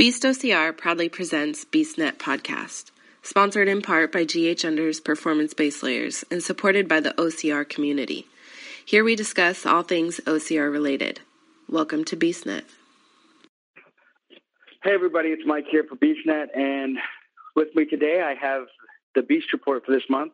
Beast OCR proudly presents BeastNet Podcast, sponsored in part by GH Under's Performance Base Layers and supported by the OCR community. Here we discuss all things OCR related. Welcome to BeastNet. Hey everybody, it's Mike here for BeastNet, and with me today I have the Beast Report for this month.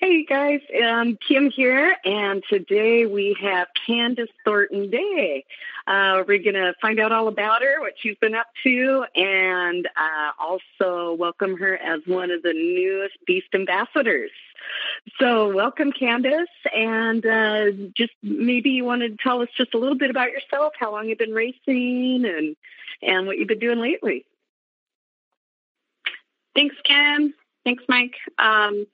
Hey guys, um, Kim here, and today we have Candace Thornton Day. Uh, we're going to find out all about her, what she's been up to, and uh, also welcome her as one of the newest Beast ambassadors. So, welcome, Candace, and uh, just maybe you want to tell us just a little bit about yourself, how long you've been racing, and and what you've been doing lately. Thanks, Kim. Thanks, Mike. Um,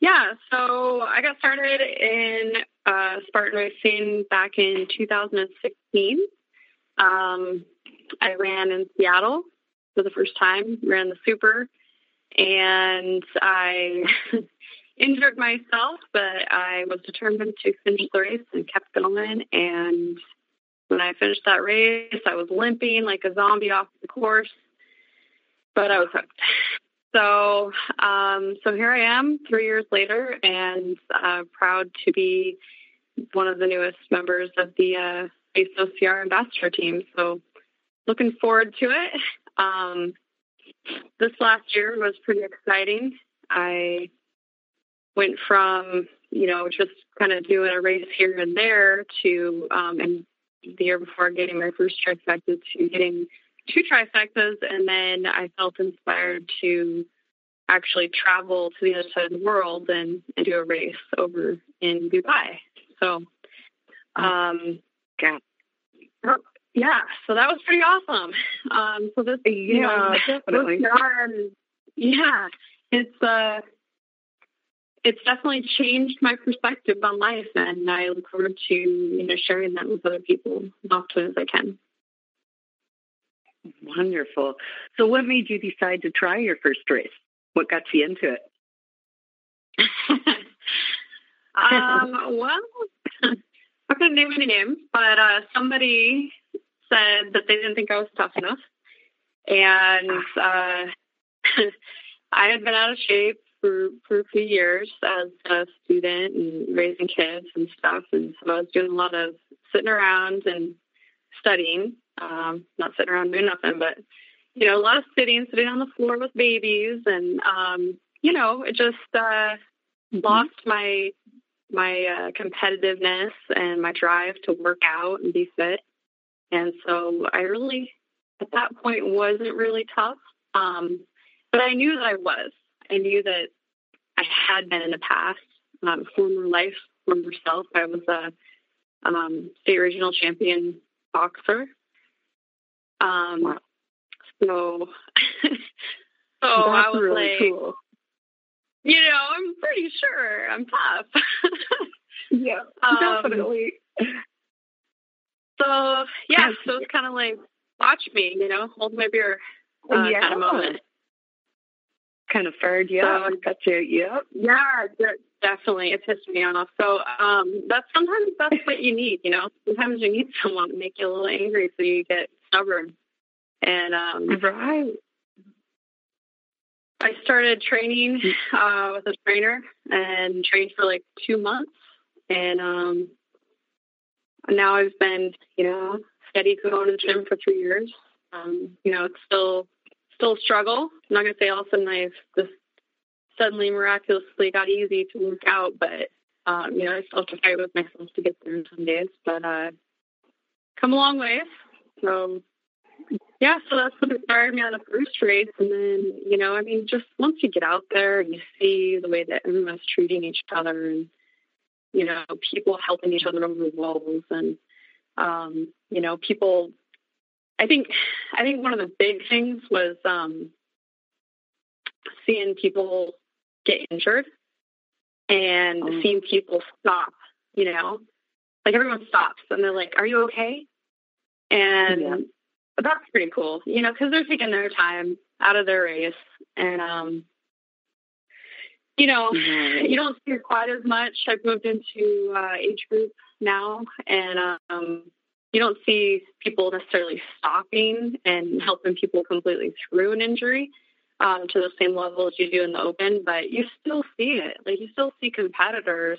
yeah, so I got started in uh, Spartan racing back in 2016. Um, I ran in Seattle for the first time, ran the Super, and I injured myself, but I was determined to finish the race and kept going. And when I finished that race, I was limping like a zombie off the course, but I was hooked. So, um, so here I am, three years later, and uh, proud to be one of the newest members of the uh, OCR ambassador team. So, looking forward to it. Um, this last year was pretty exciting. I went from you know just kind of doing a race here and there to um, and the year before getting my first trifecta to getting two trifectas, and then I felt inspired to actually travel to the other side of the world and, and do a race over in Dubai. So, um, yeah, yeah, so that was pretty awesome. Um, so this, you know, definitely. yeah, it's uh, it's definitely changed my perspective on life, and I look forward to you know sharing that with other people as often as I can. Wonderful. So, what made you decide to try your first race? What got you into it? um, well, I couldn't name any names, but uh, somebody said that they didn't think I was tough enough, and uh, I had been out of shape for for a few years as a student and raising kids and stuff, and so I was doing a lot of sitting around and studying um, not sitting around doing nothing, but you know, a lot of sitting, sitting on the floor with babies, and um, you know, it just uh, lost my my uh, competitiveness and my drive to work out and be fit. And so I really, at that point, wasn't really tough. Um, but I knew that I was. I knew that I had been in the past, um, former life, former self. I was a um, state regional champion boxer um, so, so That's I was really like, cool. you know, I'm pretty sure I'm tough. yeah, um, definitely. So yeah, so it's kind of like watch me, you know, hold my beer uh, yeah. kind of moment. Kind of fired you so, got you. Yep. Yeah, definitely. It pissed me off. So um, that's sometimes that's what you need, you know. Sometimes you need someone to make you a little angry so you get stubborn. And um, right. I started training uh, with a trainer and trained for like two months. And um, now I've been, you know, steady going to the gym for three years. Um, you know, it's still still struggle. I'm not gonna say all of a sudden I've just suddenly miraculously got easy to work out, but um, you know, I still have to fight with myself to get there some days. But uh, come a long way. So yeah, so that's what inspired me on the first race. And then, you know, I mean, just once you get out there and you see the way that everyone's treating each other and, you know, people helping each other over the walls and, um, you know, people, I think, I think one of the big things was um, seeing people get injured and um, seeing people stop, you know, like everyone stops and they're like, are you okay? And, yeah that's pretty cool, you know, because they're taking their time out of their race, and um, you know, mm-hmm. you don't see it quite as much. I've moved into uh, age group now, and um, you don't see people necessarily stopping and helping people completely through an injury um, to the same level as you do in the open, but you still see it. Like you still see competitors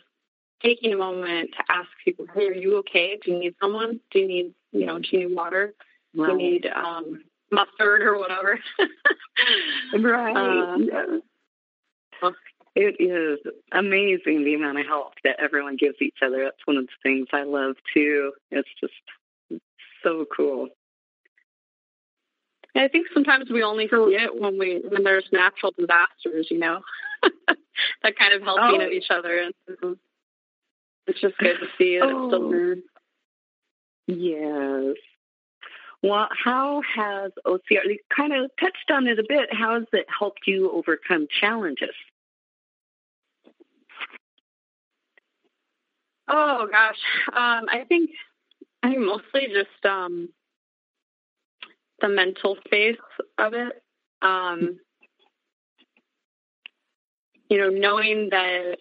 taking a moment to ask people, "Hey, are you okay? Do you need someone? Do you need, you know, do you need water? Right. Do you need um, mustard or whatever?" right. Uh, It is amazing the amount of help that everyone gives each other. That's one of the things I love too. It's just so cool. I think sometimes we only see it when we when there's natural disasters, you know, that kind of helping oh. each other. And it's just good to see it oh. still there. Yes. Well, how has OCR, you kind of touched on it a bit, how has it helped you overcome challenges? Oh gosh, um, I think I think mostly just um, the mental space of it. Um, you know, knowing that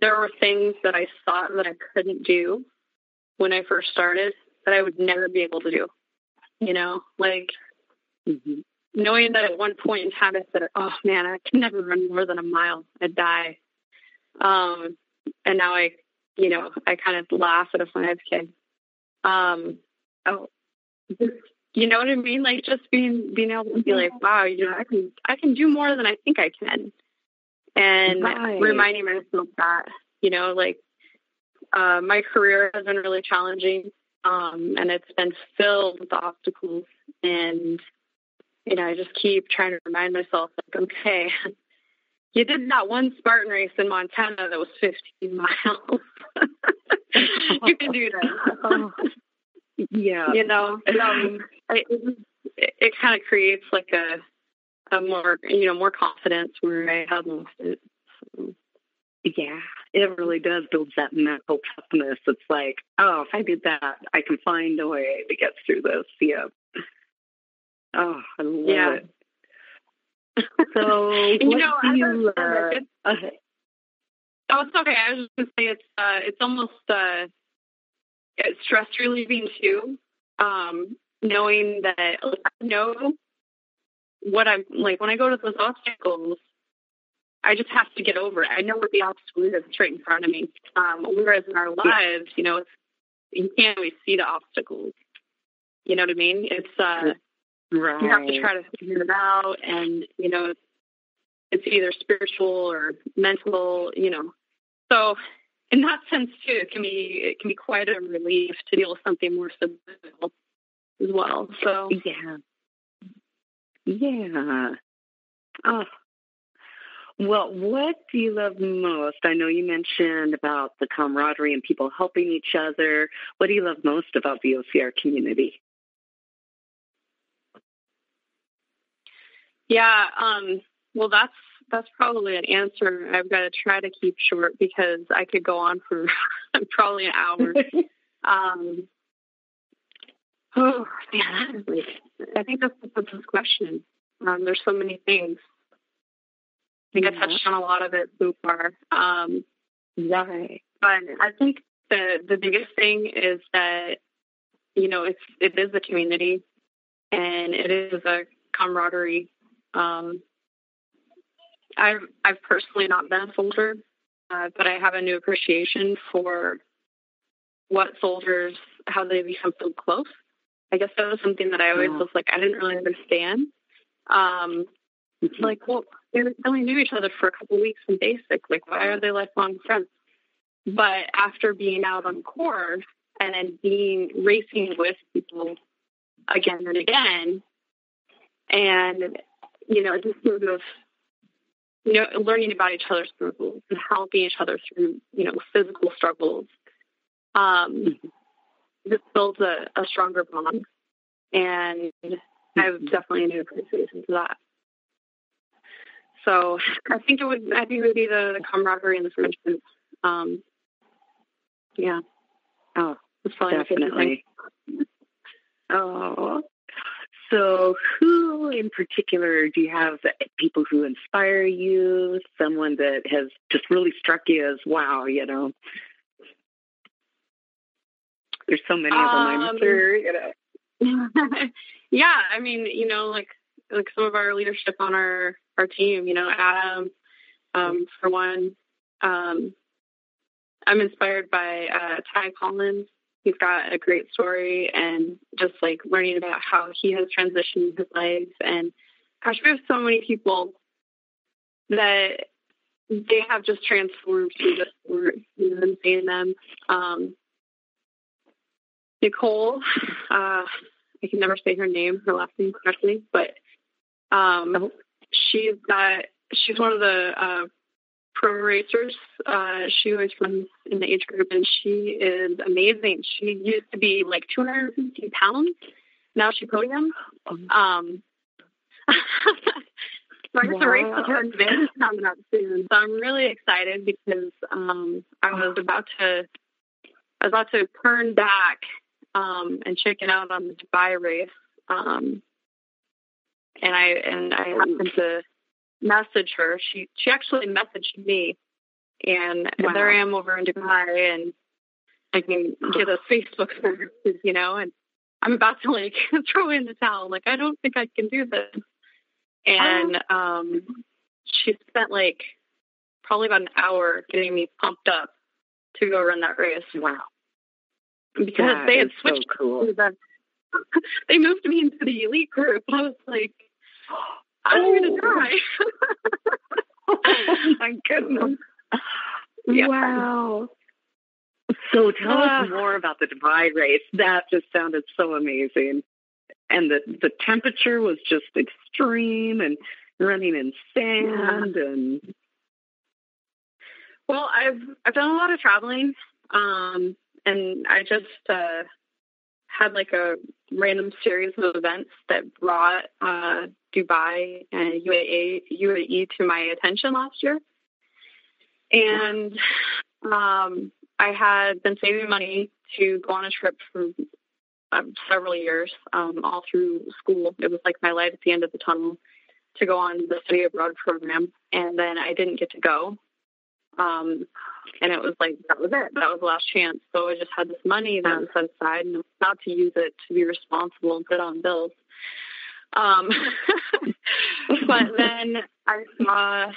there were things that I thought that I couldn't do when I first started that I would never be able to do. You know, like mm-hmm. knowing that at one point in time I said, "Oh man, I can never run more than a mile. I'd die." Um, and now I, you know, I kind of laugh at a 5K. Um, oh, just, you know what I mean? Like just being being able to be like, wow, you know, I can I can do more than I think I can, and right. reminding myself that, you know, like uh, my career has been really challenging, um, and it's been filled with obstacles, and you know, I just keep trying to remind myself, like, okay, you did that one Spartan race in Montana that was 15 miles. you can do that. yeah. You know, um, it, it, it kind of creates like a a more you know more confidence where I have lost it. So. Yeah, it really does build that mental toughness. It's like, oh, if I did that, I can find a way to get through this. Yeah. Oh, I love yeah. it. So, you know, you, uh, okay. Oh, it's okay. I was just gonna say it's uh, it's almost uh, it's stress relieving too. Um, knowing that like, I know what I'm like when I go to those obstacles, I just have to get over it. I know what the obstacle is straight in front of me. Um, whereas in our lives, you know, you can't always see the obstacles. You know what I mean? It's uh, right. you have to try to figure it out, and you know, it's either spiritual or mental. You know, so in that sense too, it can be it can be quite a relief to deal with something more subliminal as well. So yeah, yeah. Oh, well, what do you love most? I know you mentioned about the camaraderie and people helping each other. What do you love most about the OCR community? Yeah, um, well, that's that's probably an answer I've got to try to keep short because I could go on for probably an hour. um, oh man, I think that's the this question. Um, there's so many things. I think I touched on a lot of it so far. Um, right. But I think the the biggest thing is that you know it's it is a community and it is a camaraderie. Um, I've I've personally not been a soldier, uh, but I have a new appreciation for what soldiers how they become so close. I guess that was something that I always was like I didn't really understand. Um, mm-hmm. like, well, they only knew each other for a couple weeks in basic. Like, why are they lifelong friends? But after being out on course and then being racing with people again and again, and you know, just sort of you know, learning about each other's struggles and helping each other through, you know, physical struggles. Um, mm-hmm. this builds a, a, stronger bond, and I have mm-hmm. definitely a new appreciation for that. So I think it would, I think it would be the, the camaraderie and the friendship. Um, yeah. Oh, definitely. Oh, so, who in particular do you have people who inspire you? Someone that has just really struck you as wow, you know? There's so many of them, I'm Um, sure. You know. yeah, I mean, you know, like like some of our leadership on our our team, you know, Adam, um, for one, um, I'm inspired by uh, Ty Collins. He's got a great story, and just like learning about how he has transitioned his life. And gosh, we have so many people that they have just transformed through this know, and seeing them. Um, Nicole, uh, I can never say her name, her last name correctly, but um, she's got she's one of the uh, pro racers. Uh, she always runs in the age group, and she is amazing. She used to be like 250 pounds. Now she podium. Um, so I guess the race with her coming up soon. So I'm really excited because um, I was about to I was about to turn back um, and chicken out on the Dubai race. Um, and I and I happened to message her. She she actually messaged me, and Wow. there I am over in Dubai, and I can get a Facebook services, you know, and I'm about to like throw in the towel. Like I don't think I can do this. And um, she spent like probably about an hour getting me pumped up to go run that race Wow. because That they had is so switched cool. to the- they moved me into the elite group. I was like, I'm Oh. gonna die. oh my goodness. Yeah. Wow. So tell Uh, us more about the Dubai race. That just sounded so amazing. And the, the temperature was just extreme and running in sand and Well, I've I've done a lot of traveling, um, and I just uh, had like a random series of events that brought uh, Dubai and UAE UAE to my attention last year, and um, I had been saving money to go on a trip for um, several years, um, all through school. It was like my light at the end of the tunnel to go on the study abroad program, and then I didn't get to go. Um, and it was like that was it. That was the last chance. So I just had this money that was set aside, and not to use it to be responsible and put on bills. Um, but then I saw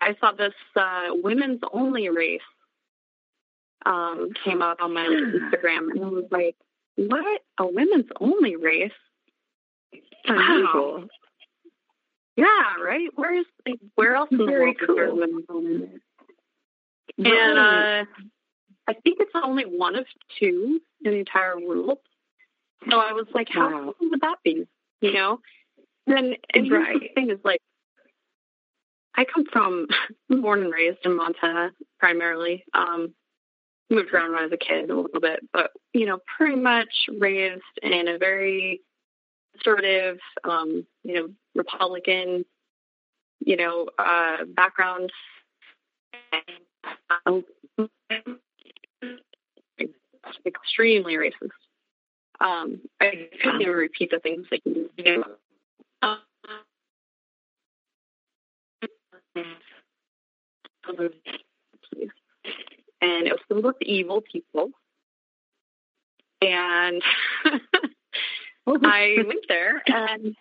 I saw this uh, women's only race um, came out on my Instagram, and I was like, "What? A women's only race? unusual. Yeah, right. Where's like, where else in the world is there cool. women's only race?" And uh, I think it's only one of two in the entire world. So I was like, how Wow. cool would that be? You know? And, and here's the Right. thing is like, I come from, born and raised in Montana primarily. Um, moved around when I was a kid a little bit, but, you know, pretty much raised in a very conservative, um, you know, Republican, you know, uh, background. Oh. extremely racist. Um, I couldn't even repeat the things they. Um, and it was filled with evil people. And I went there and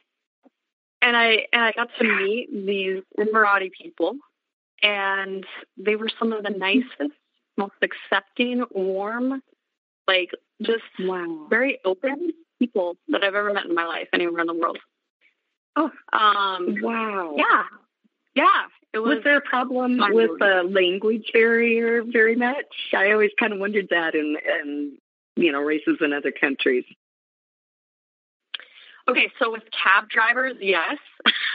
and I and I got to meet these Emirati people and they were some of the nicest, most accepting, warm, like just Wow. very open people that I've ever met in my life anywhere in the world. Oh. Um Wow. yeah. Yeah. It was, Was there a problem with the language barrier very much? I always kind of wondered that in, in you know, races in other countries. okay, so with cab drivers, yes.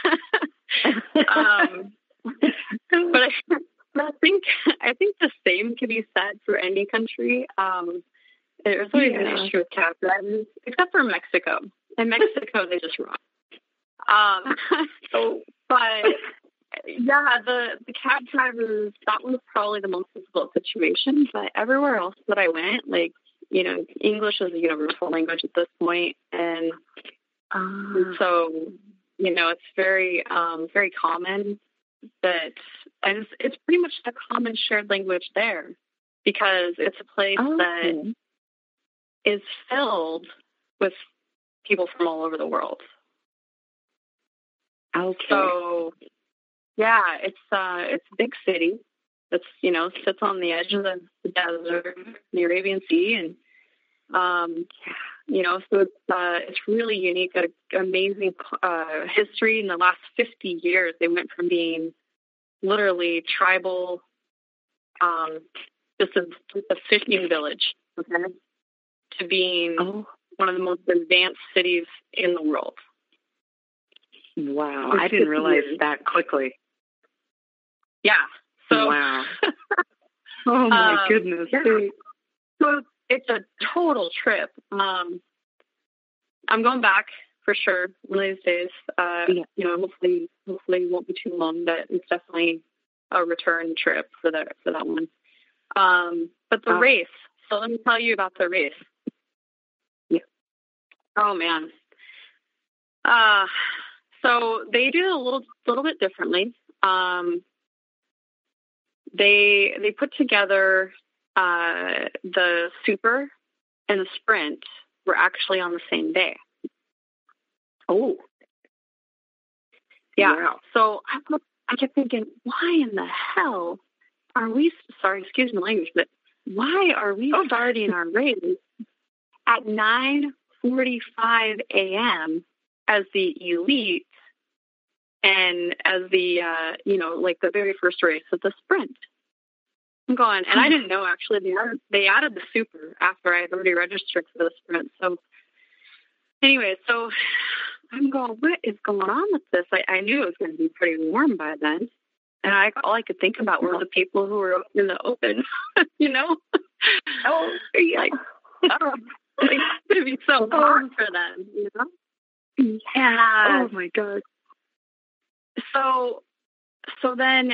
um but I, I think I think the same can be said for any country. Um, there's always Yeah. an issue with cab drivers, except for Mexico. In Mexico, they just rock. Um, so, but yeah, the the cab drivers that was probably the most difficult situation. But everywhere else that I went, like you know, English is a universal language at this point, and Ah. so, you know, it's very, um, very common that, and it's, it's pretty much the common shared language there because it's a place that, Oh. Is filled with people from all over the world. Okay. So, yeah, it's uh, it's a big city. That's you know sits on the edge of the, the desert, the Arabian Sea, and um, you know, so it's uh, it's really unique. Got an amazing uh, history in the last fifty years. They went from being literally tribal, um, just a, a fishing village, okay, to being oh. one of the most advanced cities in the world. Wow, I didn't realize that quickly. Yeah. So wow. oh my um, goodness. yeah. So it's a total trip. Um, I'm going back for sure one of these days. Uh, Yeah. You know, hopefully, hopefully it won't be too long, but it's definitely a return trip for that for that one. Um, but the race. So let me tell you about the race. Oh man. Uh, so they do it a little little bit differently. Um, they they put together uh, the super and the sprint were actually on the same day. Oh. Yeah. Wow. So I, I kept thinking, why in the hell are we? Sorry, excuse my language, but why are we Oh. starting our race at nine forty-five a.m. as the elite and as the uh, you know like the very first race of the sprint? I'm going, and I didn't know actually they added, they added the super after I had already registered for the sprint. So anyway, so I'm going, what is going on with this? I, I knew it was going to be pretty warm by then. And I all I could think about were the people who were in the open, you know? Oh, like, oh, like, to be so hard for them, you know? Yeah. oh my god. so so then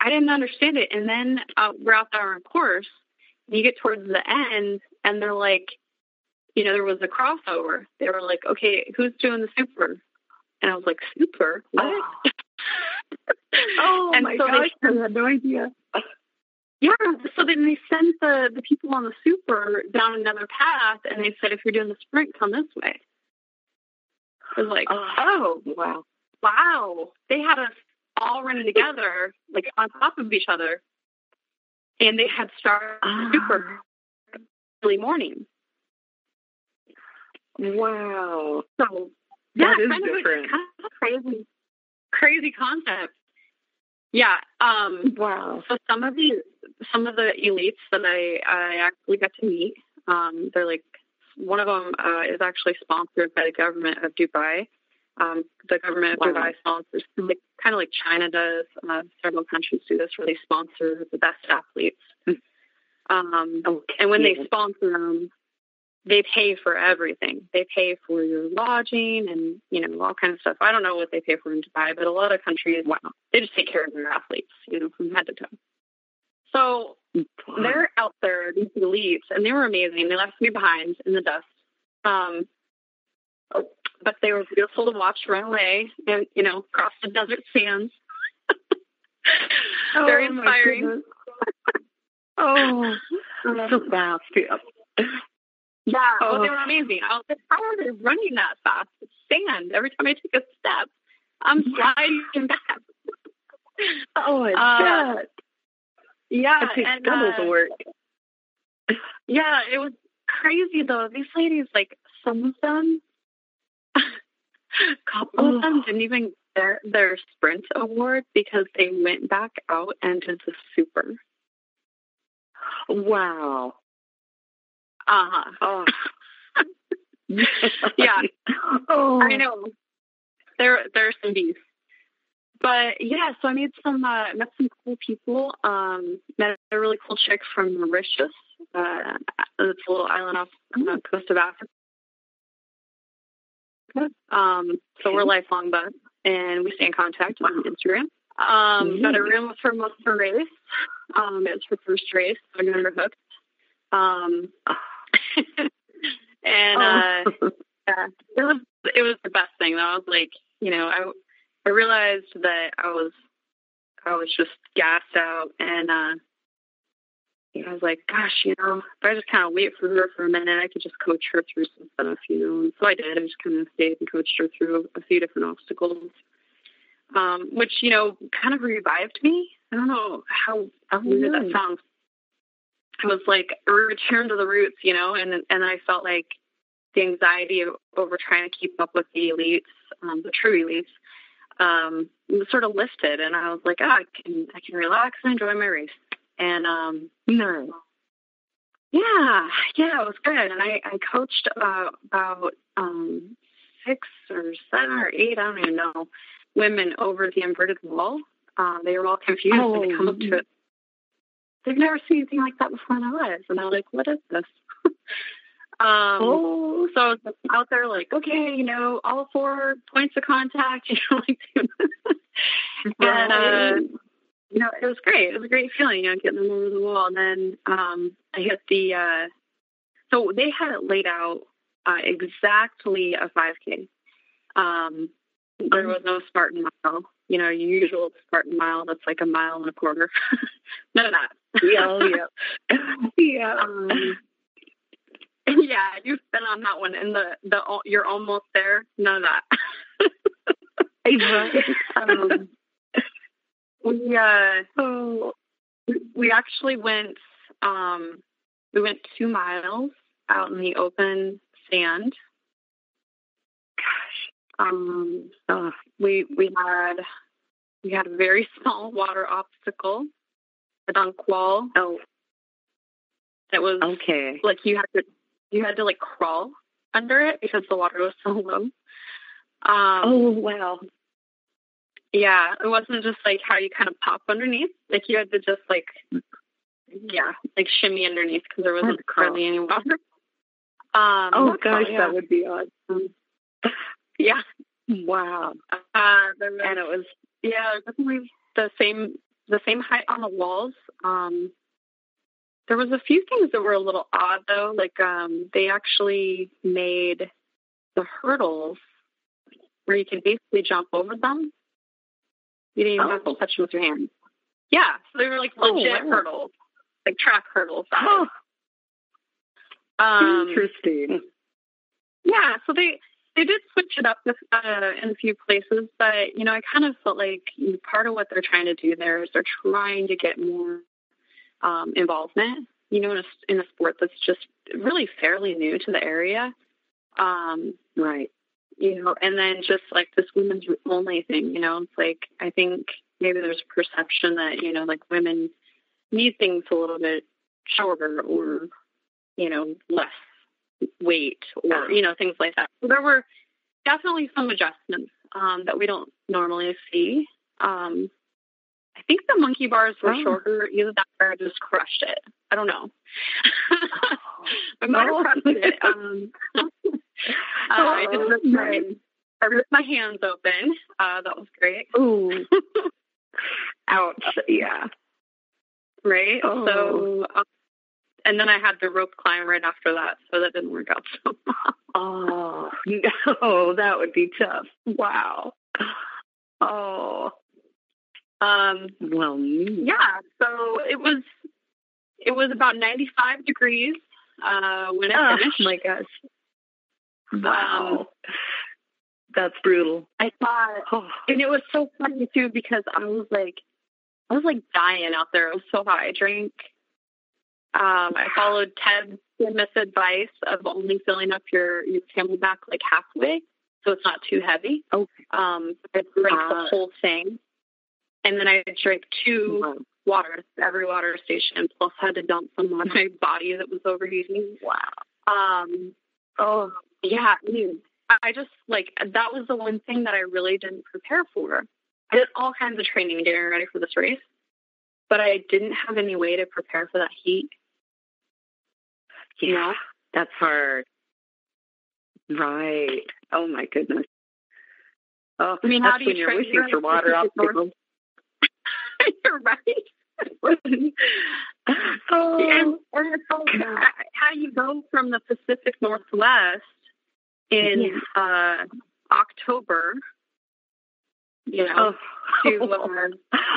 I didn't understand it. And then uh, we're out there on course, and you get towards the end, and they're like, you know, there was a crossover. They were like, okay, who's doing the super? And I was like, super? What? Oh And my so they- gosh, I had no idea. Yeah. So then they sent the, the people on the super down another path, and they said, if you're doing the sprint, come this way. I was like, Oh, wow. wow, they had us all running together, like on top of each other. And they had started Ah. super early morning. Wow. So That yeah, is kind of a- different. kind of a crazy, crazy concept. Yeah. Um, Wow. so some of the some of the elites that I I actually got to meet, um, they're like one of them uh, is actually sponsored by the government of Dubai. Um, the government of Wow. Dubai sponsors like kind of like China does. Uh, several countries do this, where they sponsor the best athletes. Um, Okay. and when they sponsor them, they pay for everything. They pay for your lodging and you know all kinds of stuff. I don't know what they pay for in Dubai, but a lot of countries, wow, they just take care of their athletes, you know, from head to toe. So they're out there, these elites, and they were amazing. They left me behind in the dust. Um, but they were beautiful to watch run away and, you know, cross the desert sands. Very Oh, inspiring. Oh, so fast. Yeah. Yeah, well, they Oh. were amazing. I was like, how are they running that fast? It's sand. Every time I take a step, I'm sliding back. Oh, I Uh. Yeah, That takes and, double uh, the work. Yeah, it was crazy though. These ladies, like some of them, a couple of them didn't even get their, their sprint award because they went back out and did the super. Wow. Uh huh. Oh. Yeah. Oh. I know. There, there are some beef. But yeah, so I made some, uh, met some cool people. Um, met a really cool chick from Mauritius. Uh, it's a little island off the coast of Africa. Um, so we're lifelong buds, and we stay in contact on Instagram. Um, got a room for most of her race. Um, it was her first race, so I got her hooked. Um, and uh, Oh. yeah, it was it was the best thing. Though I was like, you know, I I realized that I was I was just gassed out, and uh, I was like, gosh, you know, if I just kind of wait for her for a minute, I could just coach her through some stuff, you know. And so I did. I just kind of stayed and coached her through a few different obstacles, um, which, you know, kind of revived me. I don't know how, how weird that sounds. Was like return to the roots, you know, and and I felt like the anxiety over trying to keep up with the elites, um, the true elites, um, sort of lifted, and I was like, oh, I can I can relax and enjoy my race. And um, no. Yeah, yeah, it was good. And I, I coached about about um, six or seven or eight, I don't even know, women over the inverted wall. Um, they were all confused oh. when they come up to it. They've never seen anything like that before in their lives, and they're like, "What is this?" um, oh. So I was out there, like, okay, you know, all four points of contact, you know, like, and uh, you know, it was great. It was a great feeling, you know, getting them over the wall. And then um, I hit the, uh, so they had it laid out uh, exactly a 5K. Um, there was no Spartan mile, you know, usual Spartan mile that's like a mile and a quarter. None of that. Yeah, oh, yeah. yeah. Um, yeah, you've been on that one, and the the you're almost there. None of that. exactly. um, we uh, so we actually went um, we went two miles out in the open sand. Gosh, um, uh, we we had we had a very small water obstacle, dunk wall. Oh, that was okay. Like you had to you had to like crawl under it because the water was so low. Um, oh wow! Yeah, it wasn't just like how you kind of pop underneath. Like you had to just like, yeah, like shimmy underneath because there wasn't hardly any water. Um, oh gosh, yeah. that would be awesome. yeah. Wow. Uh, was, and it was yeah, definitely the same the same height on the walls. Um, there was a few things that were a little odd though. Like um, they actually made the hurdles where you can basically jump over them you didn't even oh. have to oh. touch them with your hands. Yeah, so they were like oh, legit oh, wow. hurdles, like track hurdles. Oh. Um, Interesting. Yeah, so they they did switch it up with, uh, in a few places, but you know, I kind of felt like part of what they're trying to do there is they're trying to get more um, involvement. You know, in a, in a sport that's just really fairly new to the area. Um, right you know, and then just like this women's only thing, you know, it's like I think maybe there's a perception that, you know, like women need things a little bit shorter or, you know, less weight or, you know, things like that. So there were definitely some adjustments um, that we don't normally see. Um, I think the monkey bars were oh. shorter. Either that or I just crushed it. I don't know. I might have crushed it. Um, uh, I just ripped my, I ripped my hands open. Uh, that was great. Ooh. Ouch. Yeah. Right. Oh. So, um, and then I had the rope climb right after that, so that didn't work out so well. Oh, no, that would be tough. Wow. Oh. Um, well, yeah. So it was, it was about 95 degrees uh, when it oh, finished. Oh my gosh. Wow. Um, That's brutal. I thought, oh. and it was so funny too because I was like, I was like dying out there. It was so hot. I drank. Um, I followed Ted's famous advice of only filling up your your CamelBak like halfway, so it's not too heavy. Okay. Um, I drank uh, the whole thing, and then I drank two waters every water station. Plus, had to dump some on my body that was overheating. Wow. Um. Oh, yeah, I just like that was the one thing that I really didn't prepare for. I did all kinds of training getting ready for this race, but I didn't have any way to prepare for that heat. Yeah, know? that's hard. Right. Oh my goodness. Oh, I mean, how do you you're wishing for water obstacles? you're right. oh. and, and so, how do you go from the Pacific Northwest in yeah. uh, October. You know, oh. to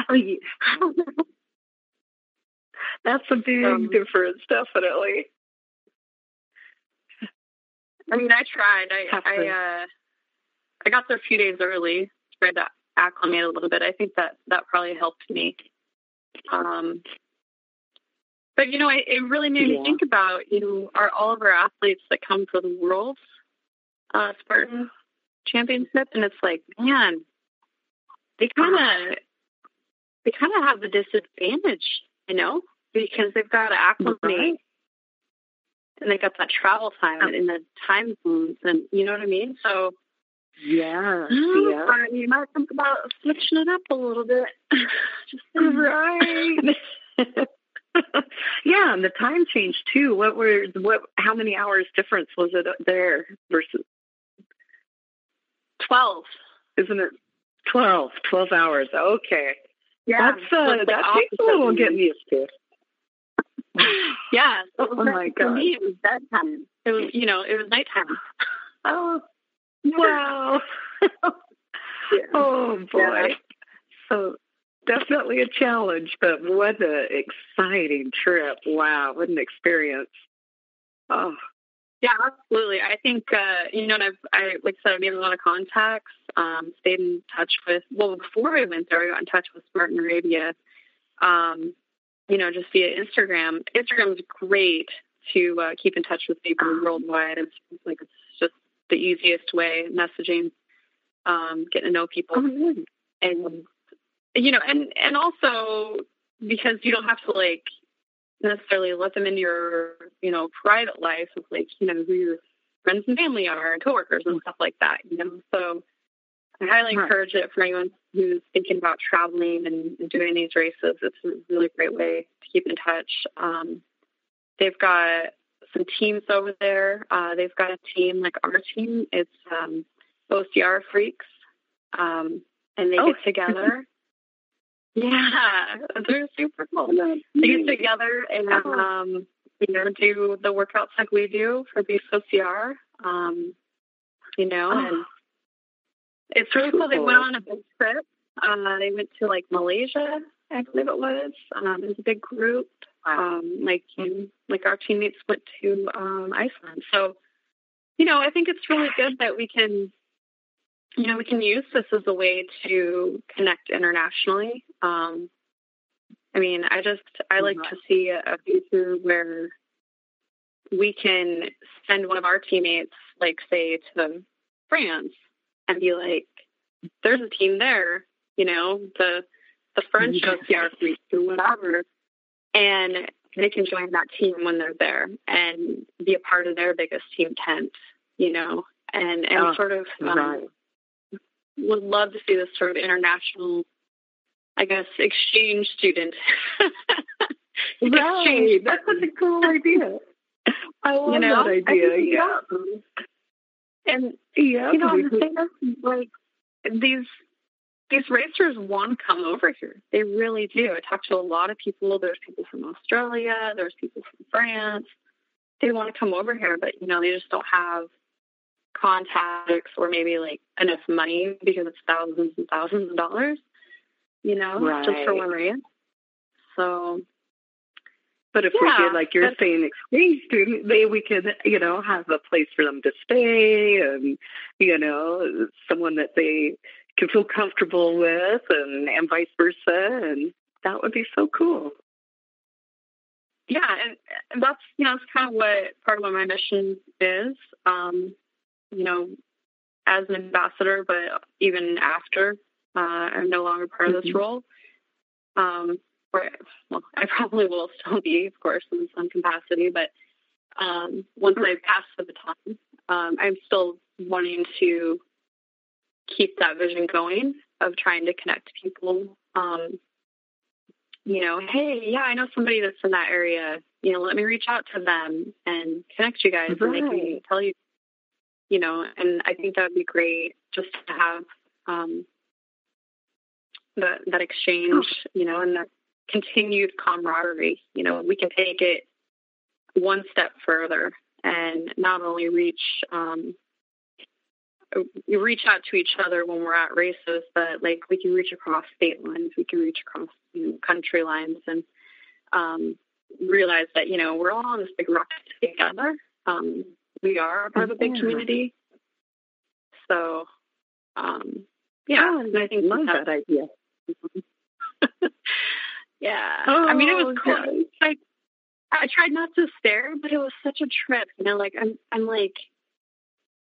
oh, yeah. That's a big um, difference, definitely. I mean, I tried. I I uh, I got there a few days early, tried to acclimate a little bit. I think that that probably helped me. Um, but you know, it, it really made yeah. me think about you know, are all of our athletes that come for the world uh, Spartan Championship, and it's like, man, they kind of they kind of have the disadvantage, you know, because they've got to acclimate. Right. And they got that travel time and the time zones, and you know what I mean. So, yeah, yeah. you might think about switching it up a little bit. Just right. yeah, and the time change too. What were what? How many hours difference was it there versus twelve? Isn't it 12, 12 hours? Okay. Yeah, that's uh, that takes a little getting used to. Yeah. So oh my god. For me, it was bedtime. It was, you know, it was nighttime. Oh, wow. yeah. Oh boy. Yeah. So definitely a challenge, but what an exciting trip! Wow, what an experience! Oh, yeah, absolutely. I think uh, you know, I've I like I said, I made a lot of contacts. Um, stayed in touch with. Well, before I went there, I got in touch with Spartan Arabia. Um, you know, just via Instagram. Instagram is great to uh, keep in touch with people worldwide. It's like it's just the easiest way messaging, um, getting to know people, oh, and you know, and and also because you don't have to like necessarily let them into your, you know, private life of like, you know, who your friends and family are and coworkers and stuff like that, you know. So I highly encourage it for anyone who's thinking about traveling and, doing these races. It's a really great way to keep in touch. Um, they've got some teams over there. Uh, they've got a team like our team. It's um, OCR Freaks, um, and they oh. get together yeah, they're super cool. They get together and um, you know do the workouts like we do for BSOCR. Um, you know, oh. and it's really cool. They went on a big trip. Uh, they went to like Malaysia, I believe it was. Um, it was a big group. Um, like you, like our teammates went to um, Iceland. So, you know, I think it's really good that we can you know, we can use this as a way to connect internationally. Um, I mean, I just I like to see a, a future where we can send one of our teammates, like say to France, and be like, "There's a team there," you know, the the French OCR fleet or whatever, and they can join that team when they're there and be a part of their biggest team tent, you know, and and oh, sort of um, right would love to see this sort of international, I guess, exchange student. right. That's such a cool idea. I love you know? that idea. Yeah. And yeah, you know, the thing is, like these these racers want to come over here. They really do. I talk to a lot of people. There's people from Australia. There's people from France. They want to come over here, but you know, they just don't have contacts or maybe like enough money because it's thousands and thousands of dollars, you know, right. just for one race. So, but if yeah, we did, like you're saying, exchange student, they we could, you know, have a place for them to stay, and you know, someone that they can feel comfortable with, and and vice versa, and that would be so cool. Yeah, and that's you know, that's kind of what part of what my mission is. Um, you know, as an ambassador, but even after uh, I'm no longer part of this mm-hmm. role. Um, well, I probably will still be, of course, in some capacity, but um, once I pass the baton, um, I'm still wanting to keep that vision going of trying to connect people. Um, you know, hey, yeah, I know somebody that's in that area. You know, let me reach out to them and connect you guys, right. and they can tell you you know, and I think that would be great just to have um, that that exchange, you know, and that continued camaraderie. You know, we can take it one step further and not only reach um, reach out to each other when we're at races, but like we can reach across state lines, we can reach across you know, country lines, and um, realize that you know we're all on this big rocket together. Um, we are a part of a big community. So, um, yeah, Oh, I think love that idea. yeah. I mean, it was Oh, cool. Like, I tried not to stare, but it was such a trip. You know, like I'm, I'm like,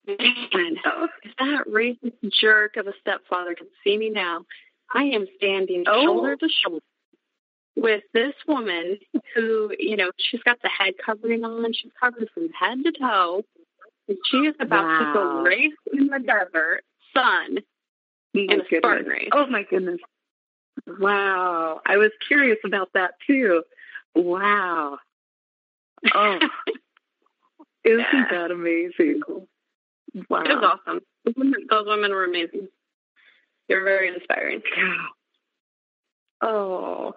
man, if that racist jerk of a stepfather can see me now, I am standing Oh. shoulder to shoulder with this woman who, you know, she's got the head covering on. She's covered from head to toe. And she is about to go race in the desert, sun, oh My in a goodness. Spartan race. Oh my goodness. Wow. I was curious about that too. Wow. Oh. Isn't Yeah. that amazing? Wow. It was awesome. Those women, were amazing. You're very inspiring. Yeah. Oh.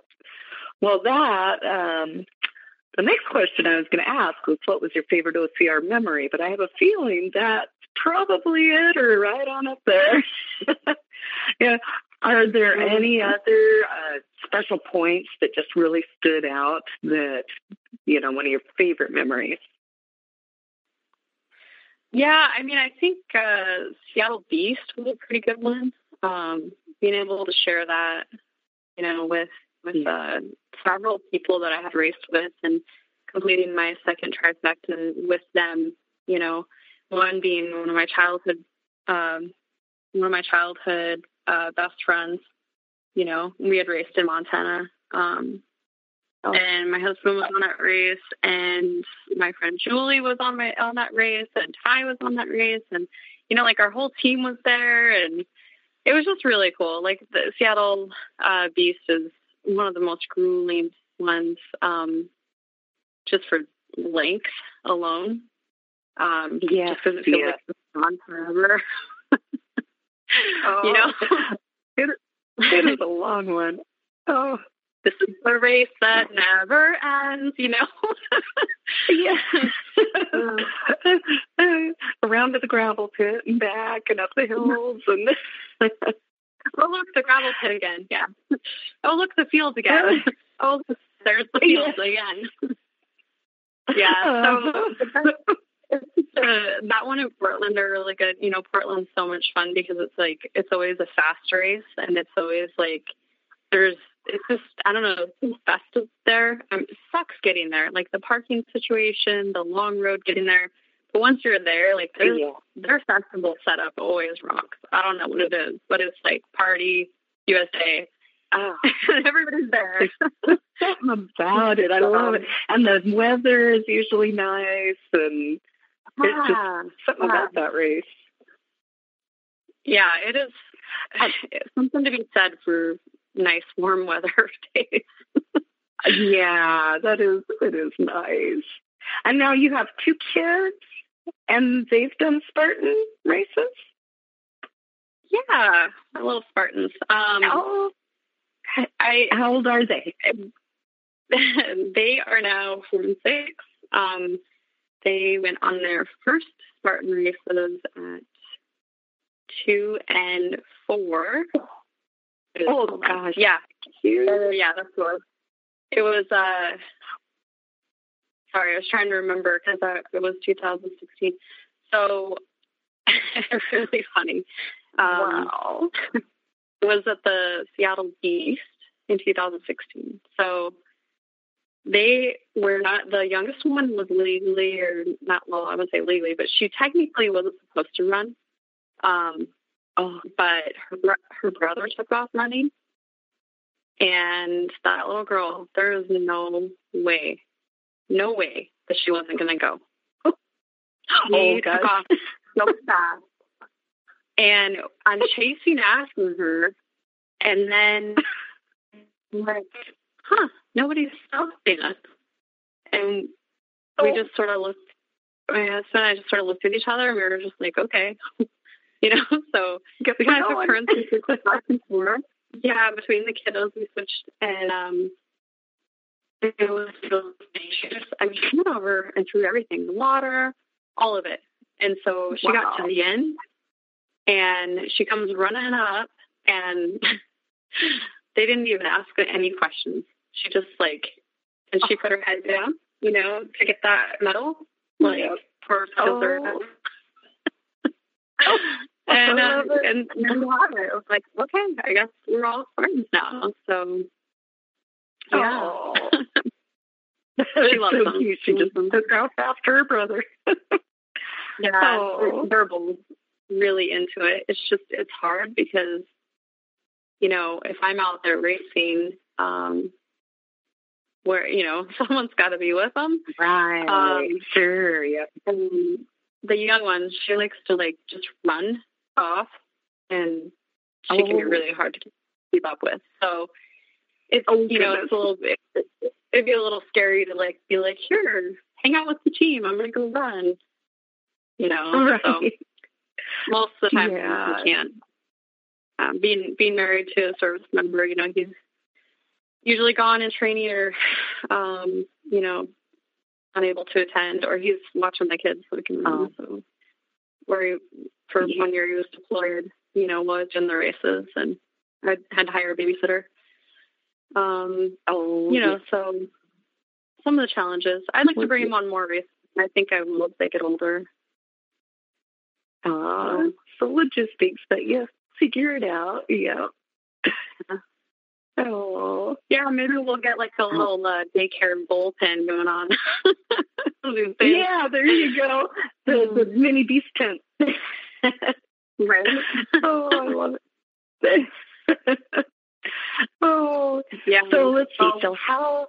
Well, that, um, the next question I was going to ask was what was your favorite OCR memory? But I have a feeling that's probably it or right on up there. yeah. Are there any other uh, special points that just really stood out that, you know, one of your favorite memories? Yeah, I mean, I think uh, Seattle Beast was a pretty good one. Um, being able to share that, you know, with with uh, several people that I had raced with, and completing my second trifecta with them. You know, one being one of my childhood, um, one of my childhood uh, best friends. You know, we had raced in Montana. Um, Oh. and my husband was on that race, and my friend Julie was on my on that race, and Ty was on that race, and you know, like our whole team was there, and it was just really cool. Like the Seattle uh, Beast is one of the most grueling ones, um, just for length alone. Um, Yes, just because it feels yeah. like it's gone forever. Oh. You know, oh. it, it is a long one. Oh, this is the race that never ends. You know. yeah. Around to the gravel pit and back and up the hills and Oh, look, the gravel pit again. Yeah. Oh, look, the fields again. Oh, there's the fields again. Yeah. So uh-huh. Uh, that one in Portland are really good. You know, Portland's so much fun because it's like it's always a fast race, and it's always like there's it's just I don't know it's festive there. Um, it sucks getting there, like the parking situation, the long road getting there. But once you're there, like there's yeah. their festival setup always rocks. I don't know what it is, but it's like party USA. Oh, Everybody's there. something about it. I love it. And the weather is usually nice and it's just Yeah. something about that race. Yeah, it is it's something to be said for nice warm weather days. Yeah, that is it is nice. And now you have two kids and they've done Spartan races? Yeah, my little Spartans. Um, Oh, I how old are they? they are now four and six. Um, they went on their first Spartan races at two and four. It Oh, hold gosh. Yeah. Uh, yeah, that's what it was. Uh, sorry, I was trying to remember because it was 2016. So really funny. Um, wow. was at the Seattle Beast in 2016. So they were not the youngest woman was legally or not well I would say legally, but she technically wasn't supposed to run. Um, Oh, but her her brother took off running, and that little girl, there is no way, no way that she wasn't going to go. She Oh, gosh. took off so fast, and I'm chasing after her, and then like, huh, nobody's stopping us, and we Oh. just sort of looked. My husband and I just sort of looked at each other, and we were just like, okay, you know. So we kind of took turns we switched back and forth. Yeah, between the kiddos, we switched, and um, it was. I mean, she went over and through everything, the water, all of it. And so she got to the end, and she comes running up, and they didn't even ask any questions. She just like and she put her head down, you know, to get that medal, like yep. for oh. and uh, and and it. I was like, okay, I guess we're all friends now. So yeah. Oh. she loves so them. She just took off after her brother. yeah, oh. they're both really into it. It's just it's hard because you know if I'm out there racing, um, where you know someone's got to be with them, right? Um, sure, yeah. And the young one, she likes to like just run off, and she oh. can be oh. really hard to keep up with. So it's oh, you know it's a little bit it'd be a little scary to like be like here hang out with the team i'm gonna go run you know right. so most of the time yeah. we can't um, being being married to a service member you know he's usually gone in training or um you know unable to attend or he's watching the kids so we can oh. so where he, for one year he was deployed you know was in the races and i had to hire a babysitter um, oh, you know, so some of the challenges. I'd like to bring him on more races. I think I will as they get older. Uh, so logistics, but yeah, figure it out. Yeah. oh, yeah. Maybe we'll get like a little uh, daycare bullpen going on. yeah, there you go. The, the hmm. mini beast tent. right. oh, I love it. oh, yeah. So let's see. So how?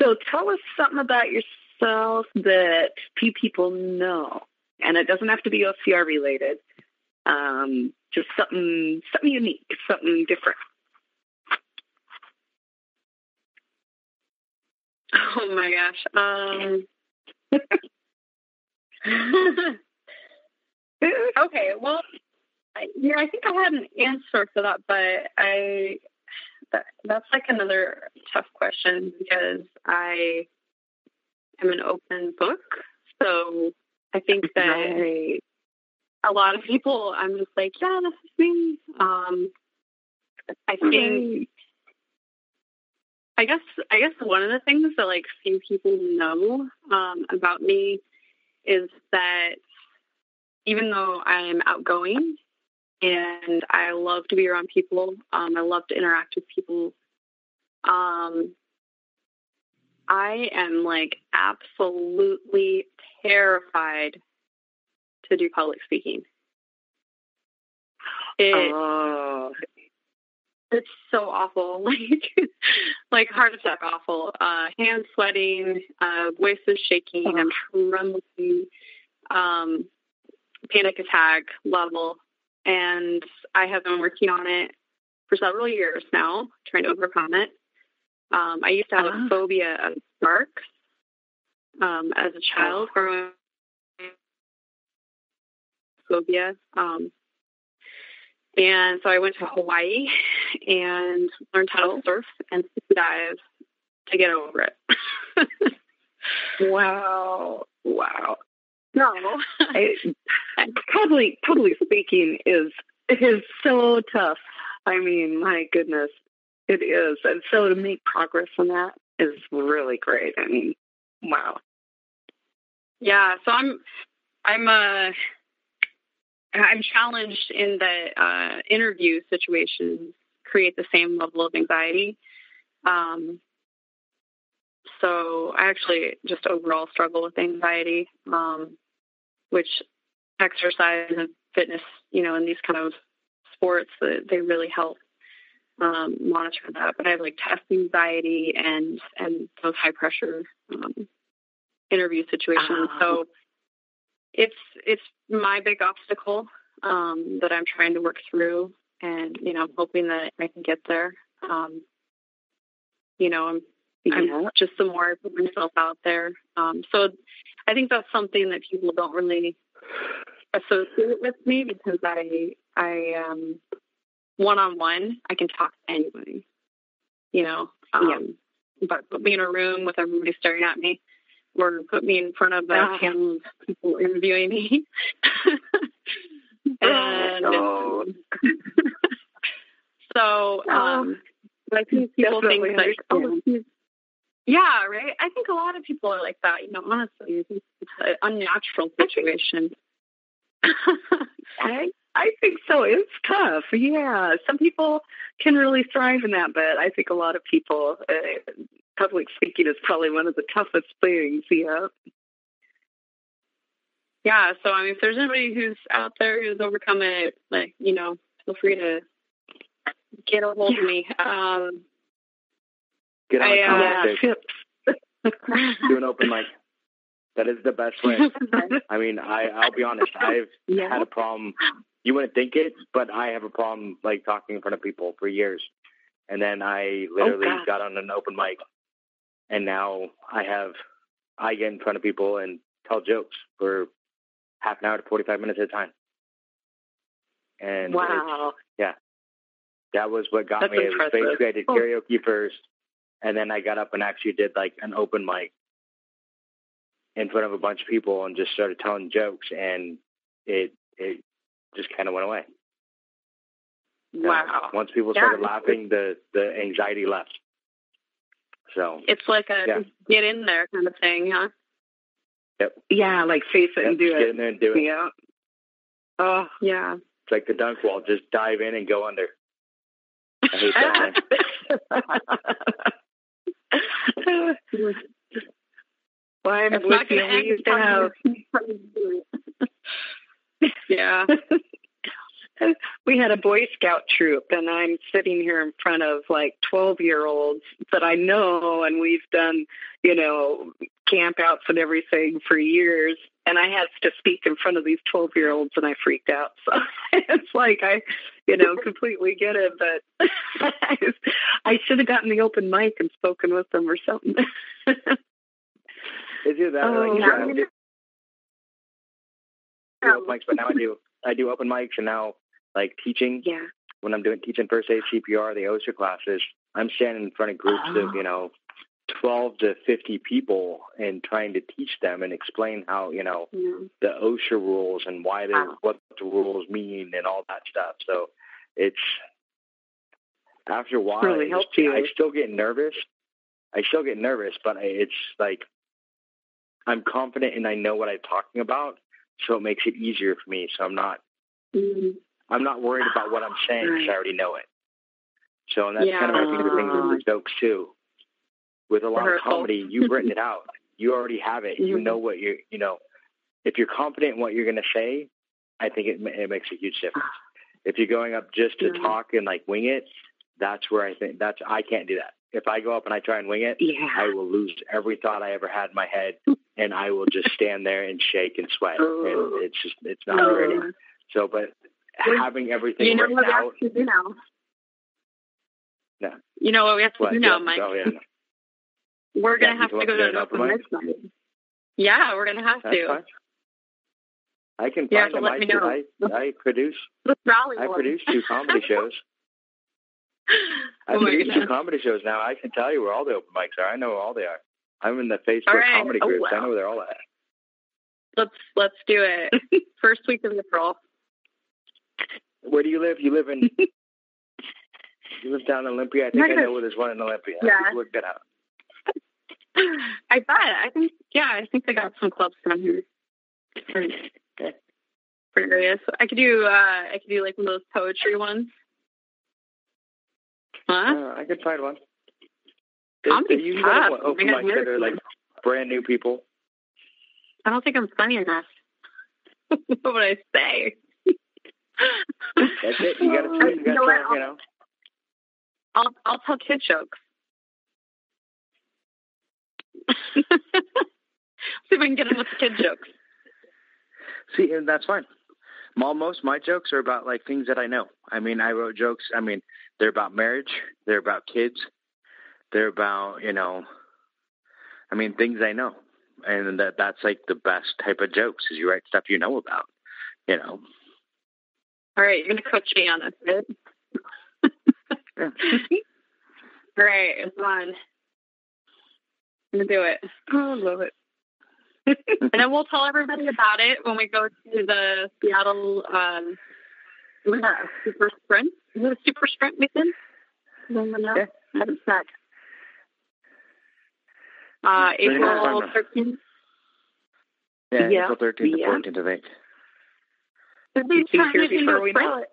So tell us something about yourself that few people know, and it doesn't have to be OCR related. Um, just something, something unique, something different. Oh my gosh. Um, okay, well, yeah, I think I had an answer for that, but I that, that's like another tough question because I am an open book. So I think that a lot of people, I'm just like, yeah, this is me. Um, I think. I guess I guess one of the things that like few people know um, about me is that even though I am outgoing and I love to be around people. Um, I love to interact with people. Um, I am like absolutely terrified to do public speaking. It, oh. It's so awful, like like heart attack awful. Uh, hands sweating, uh, voice is shaking, oh. I'm trembling, um, panic attack level and I have been working on it for several years now, trying to overcome it. Um, I used to have uh-huh. a phobia of sharks um, as a child, growing phobia. Um, and so I went to Hawaii and learned how to surf and dive to get over it. wow. Wow. No, I, public public speaking is is so tough. I mean, my goodness, it is, and so to make progress on that is really great. I mean, wow. Yeah, so I'm I'm uh I'm challenged in that uh, interview situations create the same level of anxiety. Um, so I actually just overall struggle with anxiety. Um, which exercise and fitness, you know, in these kind of sports, they really help um, monitor that. But I have like test anxiety and and those high pressure um, interview situations. Uh-huh. So it's it's my big obstacle um, that I'm trying to work through, and you know, I'm hoping that I can get there. Um, you know, I'm, yeah. I'm just the more I put myself out there. Um, so I think that's something that people don't really associate with me because I I um one on one I can talk to anybody. You know. Um yeah. but put me in a room with everybody staring at me or put me in front of a uh, panel of people interviewing me. and oh. so um I think people Definitely think like, oh, yeah, right. I think a lot of people are like that. You know, honestly, it's an unnatural situation. I I think so. It's tough. Yeah, some people can really thrive in that, but I think a lot of people, uh, public speaking is probably one of the toughest things. Yeah. Yeah. So I mean, if there's anybody who's out there who's overcome it, like you know, feel free to get a hold yeah. of me. Um, get on I, uh, Do an open mic. That is the best way. I mean, I I'll be honest. I've yeah. had a problem. You wouldn't think it, but I have a problem like talking in front of people for years. And then I literally oh, got on an open mic, and now I have I get in front of people and tell jokes for half an hour to forty five minutes at a time. And wow, yeah, that was what got That's me. Impressive. It was basically I did karaoke first, and then I got up and actually did like an open mic in front of a bunch of people and just started telling jokes, and it it just kind of went away. Wow! Uh, once people started yeah. laughing, the the anxiety left. So it's like a yeah. get in there kind of thing, huh? Yep. Yeah, like face it yep. and do just it. Get in there and do it. Yeah. Oh yeah. It's like the dunk wall. Just dive in and go under. I hate that. It's with you. We used to have. yeah. we had a Boy Scout troop, and I'm sitting here in front of like 12 year olds that I know, and we've done, you know, camp outs and everything for years. And I had to speak in front of these 12 year olds, and I freaked out. So it's like I, you know, completely get it, but I should have gotten the open mic and spoken with them or something. Is it that? Oh, like, yeah. do, open mics, but now I do I do open mics and now like teaching. Yeah. When I'm doing teaching first aid, CPR, the OSHA classes, I'm standing in front of groups oh. of you know 12 to 50 people and trying to teach them and explain how you know the OSHA rules and why they wow. what the rules mean and all that stuff. So it's after a while, really helps you. I still get nervous. I still get nervous, but it's like I'm confident and I know what I'm talking about, so it makes it easier for me. So I'm not mm-hmm. I'm not worried about what I'm saying because I already know it. So and that's yeah. kind of my favorite thing with the jokes too. With a lot of comedy, you've written it out. You already have it. You mm-hmm. know what you're. You know, if you're confident in what you're going to say, I think it it makes a huge difference. If you're going up just to talk and like wing it, that's where I think that's I can't do that. If I go up and I try and wing it, yeah. I will lose every thought I ever had in my head, and I will just stand there and shake and sweat, and it's just it's not oh. pretty. So, but having everything you know what out. We have to do now? No. You know what we have to what? do now, Mike? Oh, yeah. We're gonna yeah, have to go to an open mic. Yeah, we're gonna have That's to. Fine. I can find them. I, I, I produce. I produce two comedy shows. I oh produce two comedy shows now. I can tell you where all the open mics are. I know where all they are. I'm in the Facebook right. comedy oh, groups. wow. I know where they're all at. Let's let's do it. First week of April. Where do you live? You live in you live down in Olympia. I think I know where there's one in Olympia. Yeah. Work that out. I bet. I think yeah, I think they got some clubs down here. Pretty, pretty areas. I could do uh I could do like one of those poetry ones. Huh? Uh, I could find one. Comedy's you tough. Got open mics that are like brand new people. I don't think I'm funny enough. what would I say? That's it. You got to, you got to, try. you know. I'll I'll tell kid jokes. See if we can get them with the kid jokes. See, and that's fine. Most my jokes are about like things that I know. I mean, I wrote jokes. I mean, they're about marriage. They're about kids. They're about you know. I mean, things I know, and that that's like the best type of jokes is you write stuff you know about. You know. All right, you're gonna coach me on this, right? All right, it's on. I'm gonna do it. Oh, I love it. and then we'll tell everybody about it when we go to the Seattle um, super sprint. Is it a super sprint weekend? Yeah, That is that. Uh, April 13th. Yeah, yeah, April 13th yeah. to 14th, I think. Did they turn it into we know?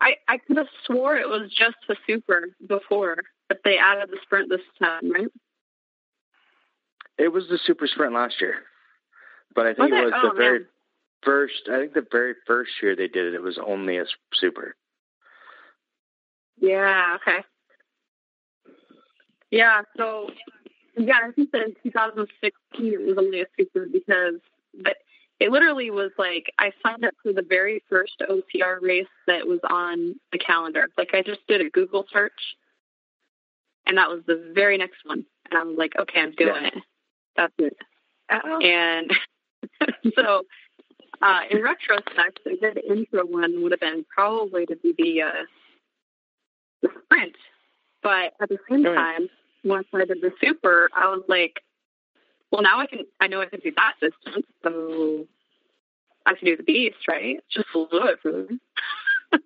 I, I could have swore it was just the super before, but they added the sprint this time, right? It was the super sprint last year, but I think was it was oh, the very first. I think the very first year they did it, it was only a super. Yeah. Okay. Yeah. So yeah, I think that in 2016 it was only a super because but it literally was like I signed up for the very first OCR race that was on the calendar. Like I just did a Google search, and that was the very next one. And I was like, okay, I'm doing yeah. it. That's it. Uh-oh. And so, uh, in retrospect, a good intro one would have been probably to be the, uh, the sprint. But at the same time, once I did the super, I was like, well, now I can, I know I can do that distance, so I can do the beast, right? Just a little bit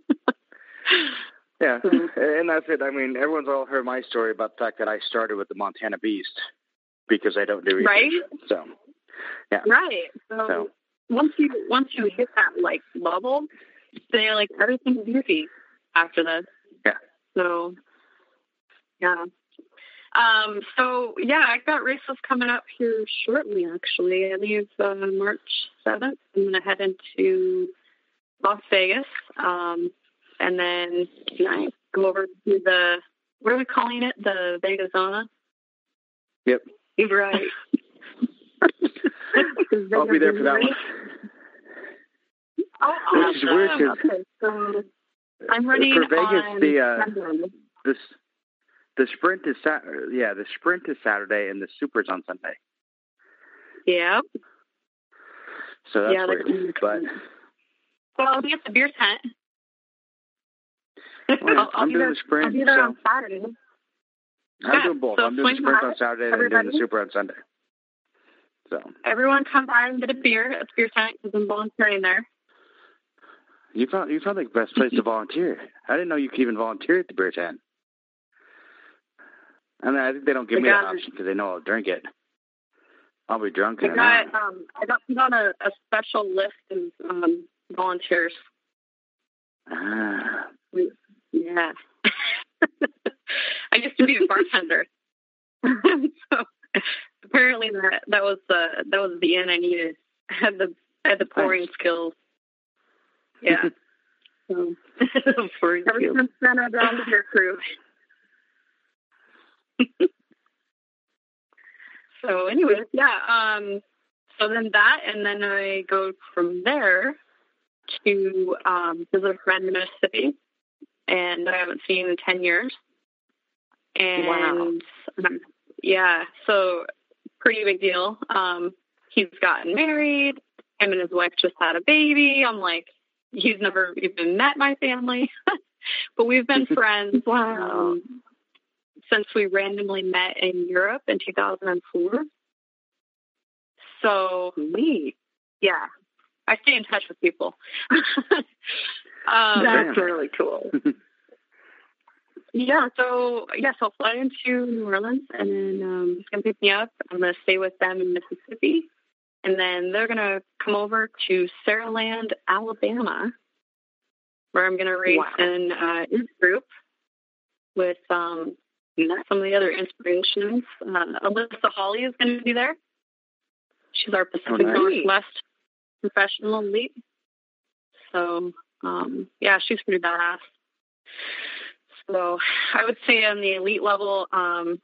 yeah, and that's it. I mean, everyone's all heard my story about the fact that I started with the Montana Beast because I don't do research. Right. So, yeah. Right. So, so, once you once you hit that like level, then you're like everything's easy after this. Yeah. So, yeah. Um, so yeah, I've got races coming up here shortly. Actually, I leave uh, March seventh. I'm gonna head into Las Vegas, um, and then I go over to the what are we calling it? The Vegas Vegasana. Yep. Right. I'll be there for that one. Oh, awesome. Which is weird okay, so I'm running for Vegas. On the uh, this the sprint is Sat. Yeah, the sprint is Saturday, and the super's on Sunday. Yeah. So that's yeah, weird, but. Well, I'll be at the beer tent. Well, I'll, I'm doing there, the sprint. I'll be there so. on Saturday. I'm yeah, doing both. So I'm doing the sprint on Saturday and I'm doing the super on Sunday. So everyone come by and get a beer at the beer tent because I'm volunteering there. You found you found the best place to volunteer. I didn't know you could even volunteer at the beer tent. I mean, I think they don't give me that option because they know I'll drink it. I'll be drunk. I got, um, I got put on a, a special list of um, volunteers. Ah. Yeah. I used to be a bartender. so apparently that that was the that was the end I needed. I had the I had the pouring nice. skills. Yeah. so pouring everything's centered around your crew. so anyways, yeah. Um, so then that, and then I go from there to um, visit a friend in Mississippi, and I haven't seen in ten years. And wow. um, yeah, so pretty big deal. Um, he's gotten married. Him and his wife just had a baby. I'm like, he's never even met my family, but we've been friends. wow. Um, since we randomly met in Europe in 2004. So, me, yeah, I stay in touch with people. um, That's really cool. yeah, so yes, I'll fly into New Orleans and then um, he's gonna pick me up. I'm gonna stay with them in Mississippi, and then they're gonna come over to Saraland, Alabama, where I'm gonna race wow. in uh, his group with um, some of the other inspirations. Uh, Alyssa Hawley is going to be there. She's our Pacific oh, nice. Northwest professional elite. So, um, yeah, she's pretty badass. So, I would say on the elite level, um,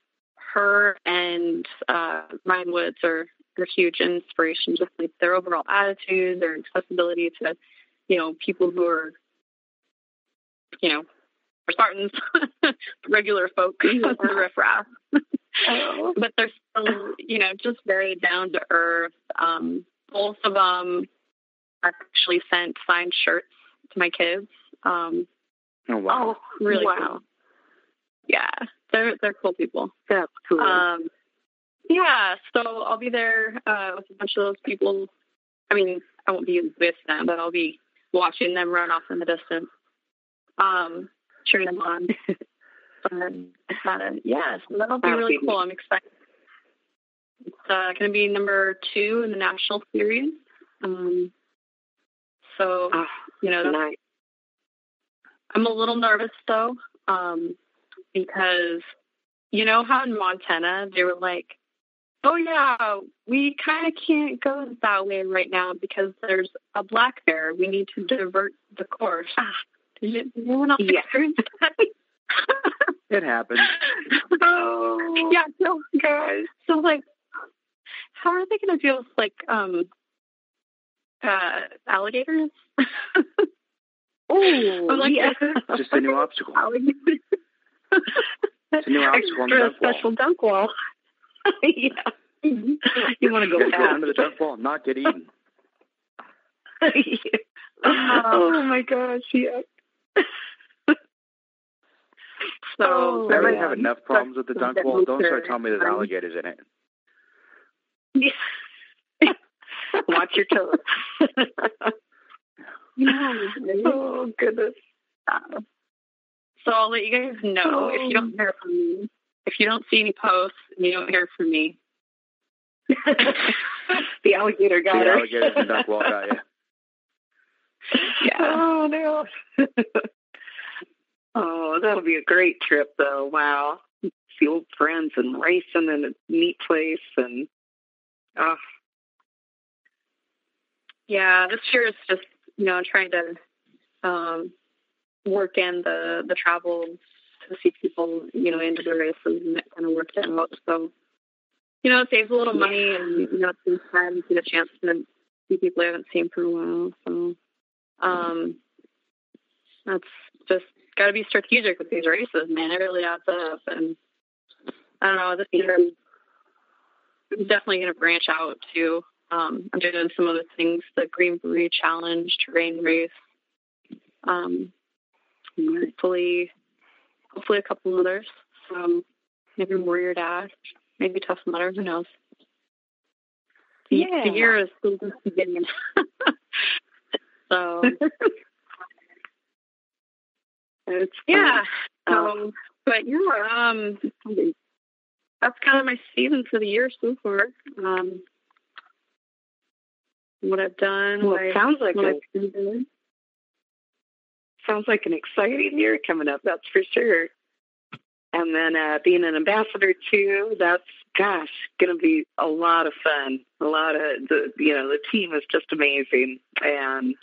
her and uh, Ryan Woods are, are huge inspiration. Just like their overall attitude, their accessibility to, you know, people who are, you know, Spartans, regular folk, yeah. the riffraff. oh. But they're still, you know, just very down to earth. Um, both of them actually sent signed shirts to my kids. Um, oh wow! Oh, really wow. cool. Yeah, they're they're cool people. That's cool. Um, yeah, so I'll be there uh, with a bunch of those people. I mean, I won't be with them, but I'll be watching them run off in the distance. Um, cheering them on. Uh, yeah, so that'll be really cool. I'm excited. It's uh, going to be number two in the national series. Um, so oh, you know, nice. I'm a little nervous though, um, because you know how in Montana they were like, "Oh yeah, we kind of can't go that way right now because there's a black bear. We need to divert the course." Ah, did anyone else yeah. it happens. Oh yeah, no guys. So like, how are they going to deal with like um uh alligators? Oh, like, yeah. just a new obstacle. it's a new obstacle on the special dunk wall. yeah. You want to go Go fast. under the dunk wall and not get eaten. oh my gosh, yeah. So Oh, I already yeah. have enough problems with the dunk wall. Don't start telling me there's alligators in it. Yeah. Watch your toes. oh goodness. So I'll let you guys know if you oh. don't hear from me. If you don't see any posts and you don't hear from me, the alligator got The her. alligators and dunk wall got you. yeah. Oh no. oh, that'll be a great trip though. Wow. See old friends and racing in a neat place and oh Yeah, this year is just you know trying to um, work in the the travel to see people you know into the races and that kind of work that out. So you know it saves a little money and you know it's time to get a chance to see people I haven't seen for a while. So um, that's just got to be strategic with these races, man. It really adds up, and I don't know this year. I'm definitely going to branch out too. Um, I'm doing some other things, the Green Beret Challenge, terrain race. Um, hopefully, hopefully a couple others. Um, maybe Warrior Dash, maybe Tough Mudder. Who knows? The, Yeah. the year is still just beginning. so it's yeah. So, but yeah, um, that's kind of my season for the year so far. Um, what I've done, Well, it sounds like what a, I've been doing. sounds like an exciting year coming up. That's for sure. And then uh, being an ambassador too. That's gosh, going to be a lot of fun. A lot of the you know the team is just amazing, and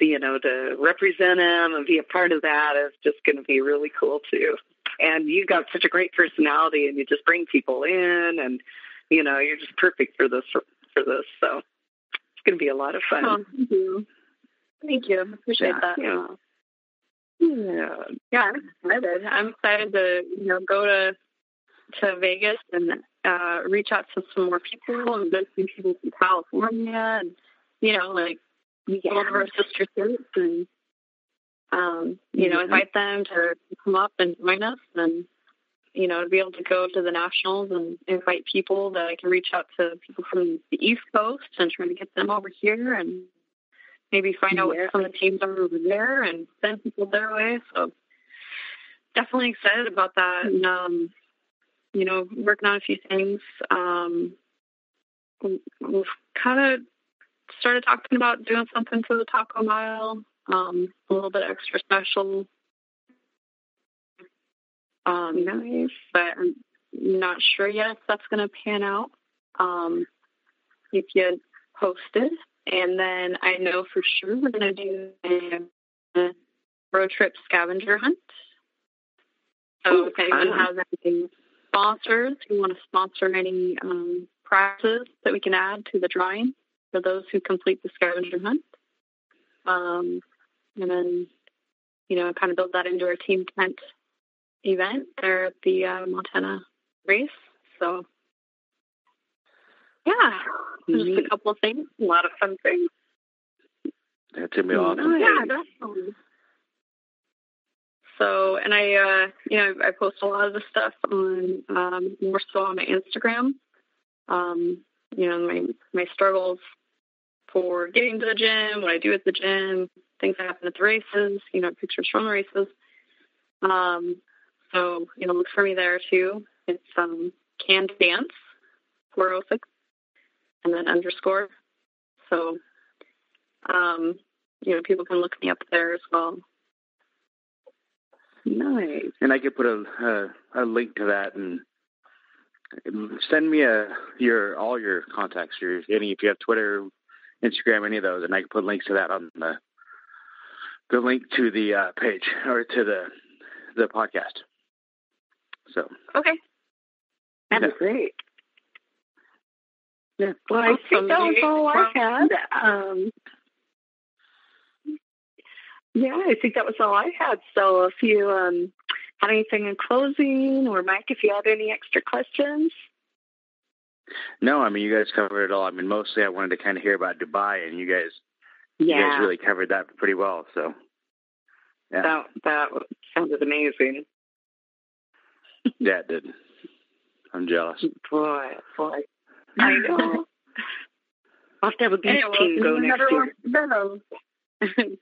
you know to represent them and be a part of that is just going to be really cool too. And you've got such a great personality, and you just bring people in, and you know you're just perfect for this for, this. So it's going to be a lot of fun. Oh, thank you. Thank you. I appreciate Yeah. that. Yeah. Yeah. Yeah, I'm excited. I'm excited to you know go to to Vegas and uh, reach out to some more people and go see people from California and you know like all of our sister states and um, you know invite them to come up and join us and you know to be able to go to the nationals and invite people that I can reach out to people from the East Coast and try to get them over here and maybe find out what some of the teams are over there and send people their way. So definitely excited about that. And, um, you know, working on a few things. Um, we've kind of started talking about doing something for the Taco Mile, um, a little bit extra special. Um, Nice. but I'm not sure yet if that's going to pan out. Um, if you posted, and then I know for sure we're going to do a, road trip scavenger hunt. So Ooh, if anyone fun. has anything sponsors who want to sponsor any um, prizes that we can add to the drawing for those who complete the scavenger hunt, um, and then you know kind of build that into our team tent event there at the uh, Montana race. So yeah, just a couple of things, a lot of fun things. That's gonna be awesome. Nice. Yeah, definitely. So, and I, uh, you know, I post a lot of the stuff on um, more so on my Instagram. Um, you know, my my struggles for getting to the gym, what I do at the gym, things that happen at the races. You know, pictures from the races. Um, so you know, look for me there too. It's um, canned dance four oh six, and then underscore. So, um, you know, people can look me up there as well. Nice. And I could put a a, a link to that and send me a your all your contacts. Your any if you have Twitter, Instagram, any of those, and I can put links to that on the the link to the uh, page or to the the podcast. So okay, that'd yeah. great. Yeah. Well, I think that was all I had. Um, yeah, I think that was all I had. So if you um, had anything in closing, or Mike, if you had any extra questions. No, I mean you guys covered it all. I mean mostly I wanted to kind of hear about Dubai, and you guys, yeah. you guys really covered that pretty well. So yeah. that that sounded amazing. yeah, it did. I'm jealous. Boy, boy, I know. I'll have to have a beach anyway, team go next year.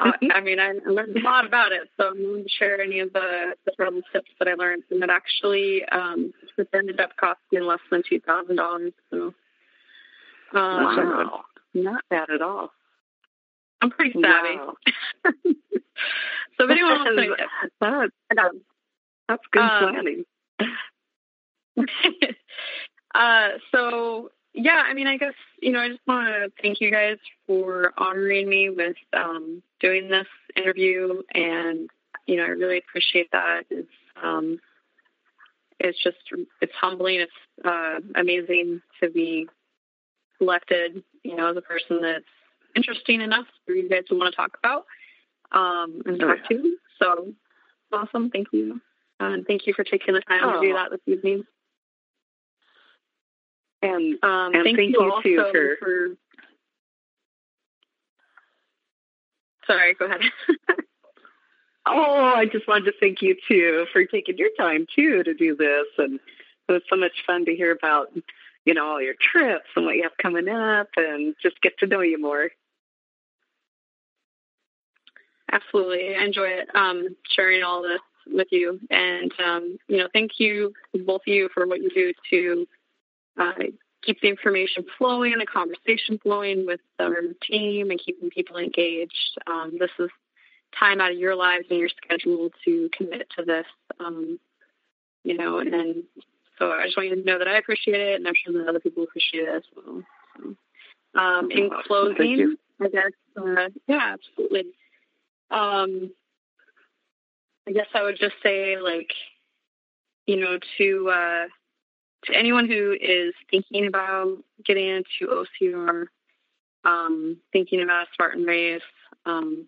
uh, I mean, I learned a lot about it, so I'm going to share any of the, the little tips that I learned. And it actually um, it ended up costing less than two thousand dollars. So, um, wow, not bad at all. I'm pretty savvy. Wow. so, if anyone wants that's, that's good um, planning. uh, so yeah, I mean, I guess, you know, I just want to thank you guys for honoring me with um, doing this interview. And, you know, I really appreciate that. It's, um, it's just, it's humbling. It's uh, amazing to be selected, you know, as a person that's interesting enough for you guys to want to talk about um, and talk oh, yeah. to. So awesome. Thank you. And thank you for taking the time oh. to do that this evening. And, um, and thank, thank, you, you too for, for. Sorry, go ahead. oh, I just wanted to thank you too for taking your time too to do this, and it was so much fun to hear about, you know, all your trips and what you have coming up, and just get to know you more. Absolutely, I enjoy it. Um, sharing all this with you, and um, you know, thank you both of you for what you do to uh, keep the information flowing, the conversation flowing with our team, and keeping people engaged. Um, this is time out of your lives and your schedule to commit to this. Um, you know, and so I just want you to know that I appreciate it, and I'm sure that other people appreciate it as well. So, um, in closing, I guess, uh, yeah, absolutely. Um, I guess I would just say, like, you know, to uh, to anyone who is thinking about getting into OCR, um, thinking about a Spartan race, um,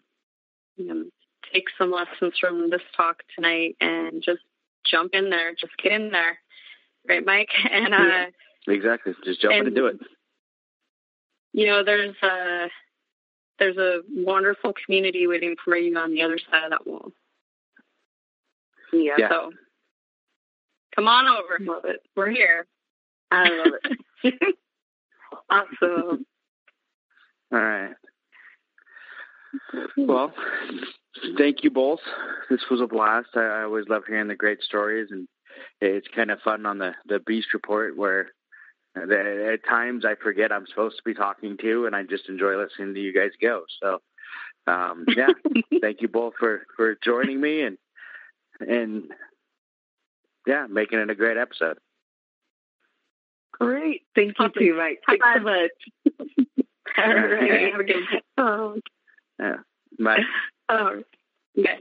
you know, take some lessons from this talk tonight and just jump in there, just get in there, right, Mike? And uh, yeah, exactly, just jump and, in and do it. You know, there's a there's a wonderful community waiting for you on the other side of that wall. Yeah. yeah. So Come on over. Love it. We're here. I love it. awesome. All right. Well, thank you both. This was a blast. I, I always love hearing the great stories, and it's kind of fun on the the Beast Report where the, at times I forget I'm supposed to be talking to, and I just enjoy listening to you guys go. So, um, yeah, thank you both for for joining me, and and yeah, making it a great episode. Great. Thank you too, Mike. Thanks so much. All right. Have a good Oh. Yeah. Bye. Oh. Okay.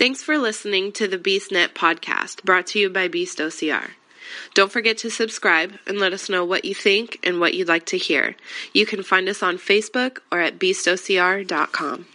Thanks for listening to the BeastNet podcast brought to you by Beast OCR. Don't forget to subscribe and let us know what you think and what you'd like to hear. You can find us on Facebook or at beastocr.com.